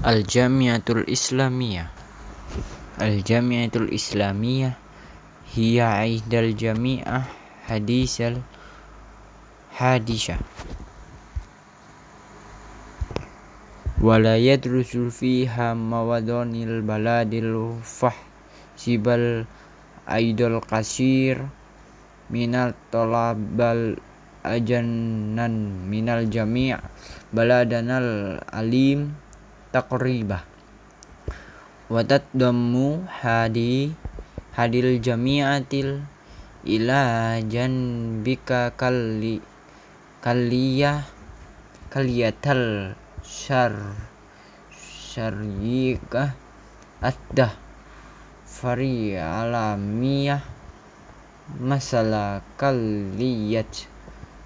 Al-Jamiatul Islamiyah. Al-Jamiatul Islamiyah hiya ihdal jami'ah hadisal hadisah. Wala yadrusu fiha mawadonil baladil fah sibal aidul kasir minal tolabal ajannan minal jami' baladanal alim taqribah. Wa tadammu hadi hadil jami'atil ila janbika kalli kalliyah kalliyatal syar syariyikah addah fari alamiyah masalah kalliyat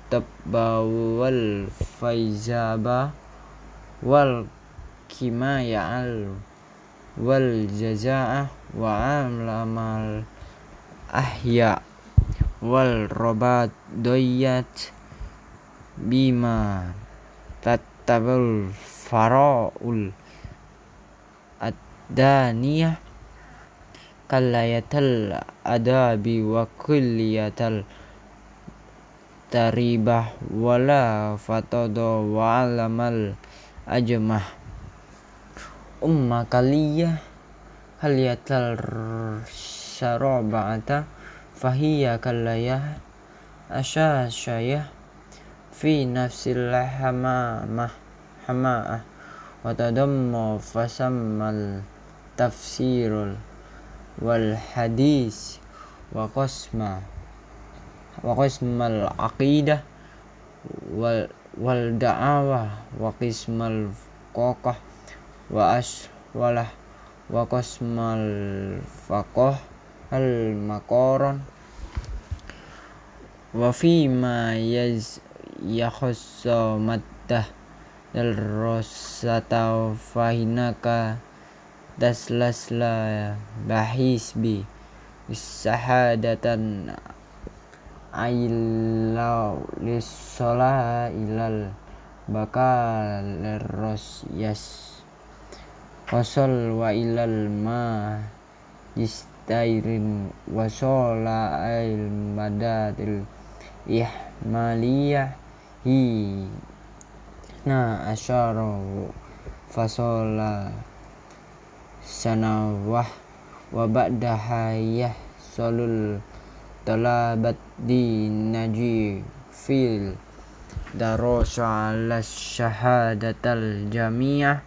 tabbawal faizaba wal kimaya'al wal jaza'ah wa amlamal ahya wal robat doyat bima tattabul faraul ad-daniyah kallayatal adabi wa kulliyatal taribah wala fatodo wa alamal ajmah umma kaliyah hal yatal syarabata fahiya kallayah asyashayah fi nafsil hamamah hama'ah wa tadammu fasammal tafsirul wal hadis wa qasma wa wa aswalah wa qasmal faqah al maqaran wa fi ma yaz yakhassa maddah dal rosata fahinaka taslasla bahis bi sahadatan ailau lisola ilal bakal ros yas wasol wa ilal ma jistairin wasola ail madatil ihmaliyah hi. Na asyara fasola sanawah wa ba'da hayah solul talabat di naji fil darosa ala syahadatal jamiah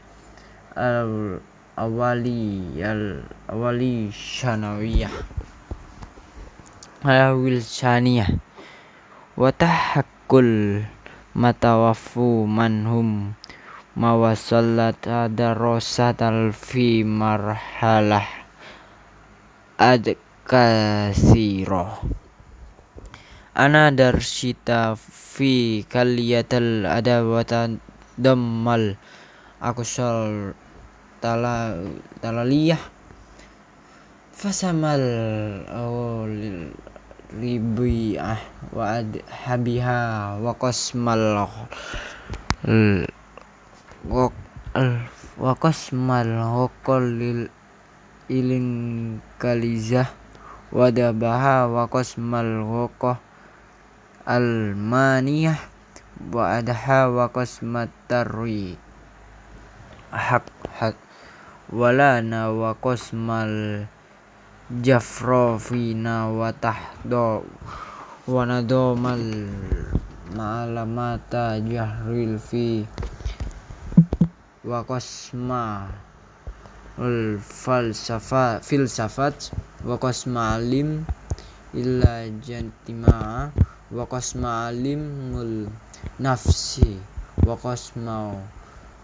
al awali al awali syanawiyah awil syaniyah wa tahakkul matawafu manhum mawasallat darasatal fi marhalah ad kasiro ana darsita fi kaliyatal adawatan dammal aku sol tala talaliyah fasamal awlil ribi'ah wa habiha wa qasmal wa qasmal ilin kalizah. Wa dabaha wa qasmal waqah al maniyah wa adha wa qasmat tarwi. Hak hak walana wa qasmal jafrofina wa tahdo wa nadomal ma'alamata jahril fi wa qasma al falsafa filsafat wa qasma alim illa jantima wa qasma alimul nafsi wa qasma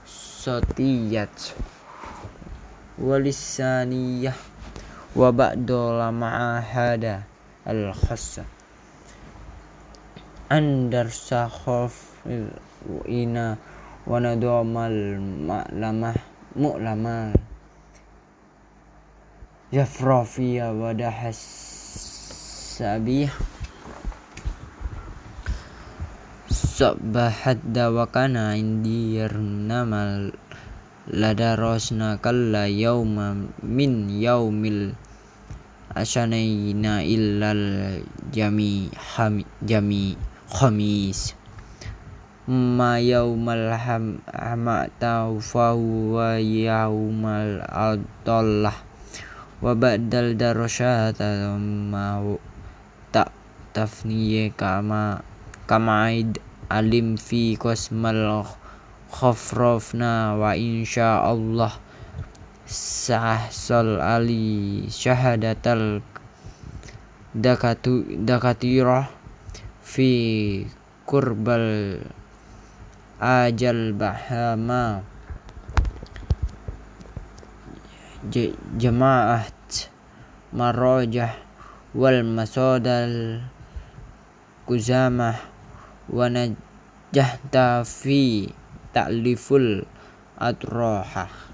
sotiyat walisaniyah. Wa ba'dul ma'ahada al khassa andar sahof ina wa nadomal ma'lamah mu'lamal yafrafiya wa dahas sabahat dawakana ladarosna kalla yauma min yaumil asyanaina illal jami ham, jami khamis. Ma yaumal ham hamata fa huwa yaumal adallah. Wa ba'dal darasyata ma tak tafniye kama kamaid alim fi kosmal khafrafna wa insya Allah sahsal ali syahadatal dakatu dakatirah fi kurbal ajal bahama. Jamaat marojah wal masodal kuzamah wa najahta fi ta'liful atroha